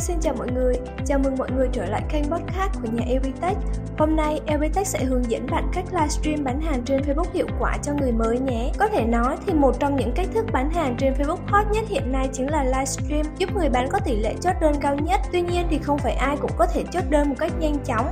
xin chào mọi người. Chào mừng mọi người trở lại kênh podcast của nhà Evitech. Hôm nay Evitech sẽ hướng dẫn bạn cách livestream bán hàng trên Facebook hiệu quả cho người mới nhé. Có thể nói thì một trong những cách thức bán hàng trên Facebook hot nhất hiện nay chính là livestream, giúp người bán có tỷ lệ chốt đơn cao nhất. Tuy nhiên thì không phải ai cũng có thể chốt đơn một cách nhanh chóng.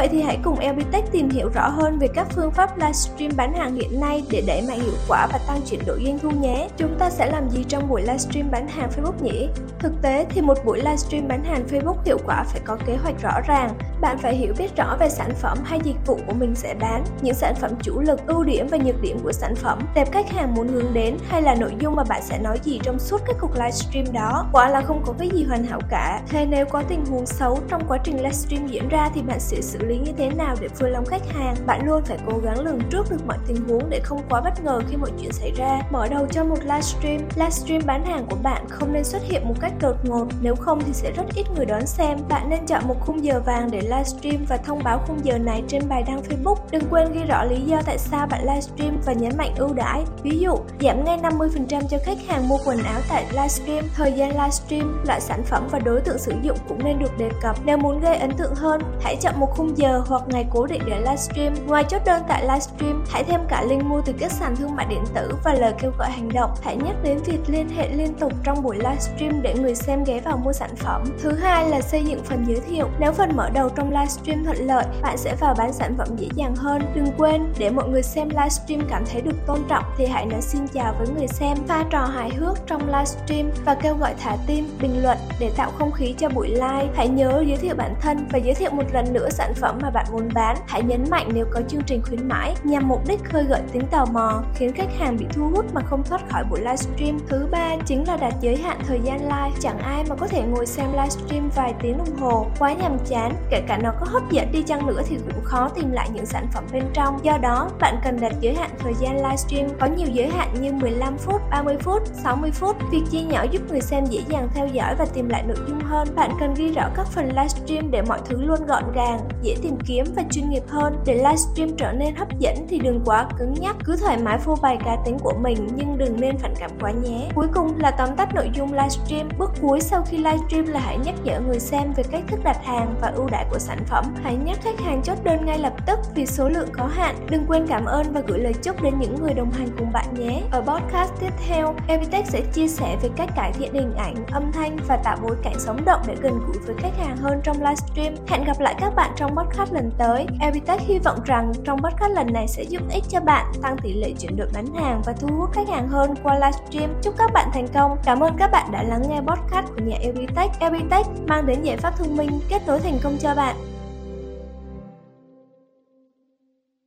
Vậy thì hãy cùng LBTech tìm hiểu rõ hơn về các phương pháp livestream bán hàng hiện nay để đẩy mạnh hiệu quả và tăng chuyển đổi doanh thu nhé. Chúng ta sẽ làm gì trong buổi livestream bán hàng Facebook nhỉ? Thực tế thì một buổi livestream bán hàng Facebook hiệu quả phải có kế hoạch rõ ràng. Bạn phải hiểu biết rõ về sản phẩm hay dịch vụ của mình sẽ bán, những sản phẩm chủ lực, ưu điểm và nhược điểm của sản phẩm, đẹp khách hàng muốn hướng đến hay là nội dung mà bạn sẽ nói gì trong suốt các cuộc livestream đó. Quả là không có cái gì hoàn hảo cả. Thế nếu có tình huống xấu trong quá trình livestream diễn ra thì bạn sẽ xử lý như thế nào để vừa lòng khách hàng? Bạn luôn phải cố gắng lường trước được mọi tình huống để không quá bất ngờ khi mọi chuyện xảy ra. Mở đầu cho một livestream livestream bán hàng của bạn không nên xuất hiện một cách đột ngột. Nếu không thì sẽ rất ít người đón xem. Bạn nên chọn một khung giờ vàng để livestream và thông báo khung giờ này trên bài đăng facebook đừng quên ghi rõ lý do tại sao bạn livestream và nhấn mạnh ưu đãi ví dụ giảm ngay 50% cho khách hàng mua quần áo tại livestream thời gian livestream loại sản phẩm và đối tượng sử dụng cũng nên được đề cập nếu muốn gây ấn tượng hơn hãy chọn một khung giờ hoặc ngày cố định để livestream. Ngoài chốt đơn tại livestream, hãy thêm cả link mua từ các sàn thương mại điện tử và lời kêu gọi hành động. Hãy nhắc đến việc liên hệ liên tục trong buổi livestream để người xem ghé vào mua sản phẩm. Thứ hai là xây dựng phần giới thiệu. Nếu phần mở đầu trong trong livestream thuận lợi, bạn sẽ vào bán sản phẩm dễ dàng hơn. Đừng quên để mọi người xem livestream cảm thấy được tôn trọng thì hãy nói xin chào với người xem, pha trò hài hước trong livestream và kêu gọi thả tim, bình luận để tạo không khí cho buổi live. Hãy nhớ giới thiệu bản thân và giới thiệu một lần nữa sản phẩm mà bạn muốn bán, hãy nhấn mạnh nếu có chương trình khuyến mãi nhằm mục đích khơi gợi tính tò mò, khiến khách hàng bị thu hút mà không thoát khỏi buổi livestream. Thứ ba chính là đặt giới hạn thời gian live. Chẳng ai mà có thể ngồi xem livestream vài tiếng đồng hồ, quá nhàm chán, kể cả cả nó có hấp dẫn đi chăng nữa thì cũng khó tìm lại những sản phẩm bên trong. Do đó, bạn cần đặt giới hạn thời gian livestream có nhiều giới hạn như 15 phút, 30 phút, 60 phút. Việc chia nhỏ giúp người xem dễ dàng theo dõi và tìm lại nội dung hơn. Bạn cần ghi rõ các phần livestream để mọi thứ luôn gọn gàng, dễ tìm kiếm và chuyên nghiệp hơn để livestream trở nên hấp dẫn thì đừng quá cứng nhắc cứ thoải mái phô bày cá tính của mình nhưng đừng nên phản cảm quá nhé cuối cùng là tóm tắt nội dung livestream bước cuối sau khi livestream là hãy nhắc nhở người xem về cách thức đặt hàng và ưu đãi của sản phẩm, hãy nhắc khách hàng chốt đơn ngay lập tức vì số lượng có hạn đừng quên cảm ơn và gửi lời chúc đến những người đồng hành cùng bạn nhé ở podcast tiếp theo Epitech sẽ chia sẻ về cách cải thiện hình ảnh, âm thanh và tạo bối cảnh sống động để gần gũi với khách hàng hơn trong livestream hẹn gặp lại các bạn trong podcast lần tới Epitech hy vọng rằng trong podcast lần này sẽ giúp ích cho bạn, tăng tỷ lệ chuyển đổi bán hàng và thu hút khách hàng hơn qua livestream. Chúc các bạn thành công. Cảm ơn các bạn đã lắng nghe podcast của nhà Epitech. Epitech mang đến giải pháp thông minh, kết nối thành công cho bạn. that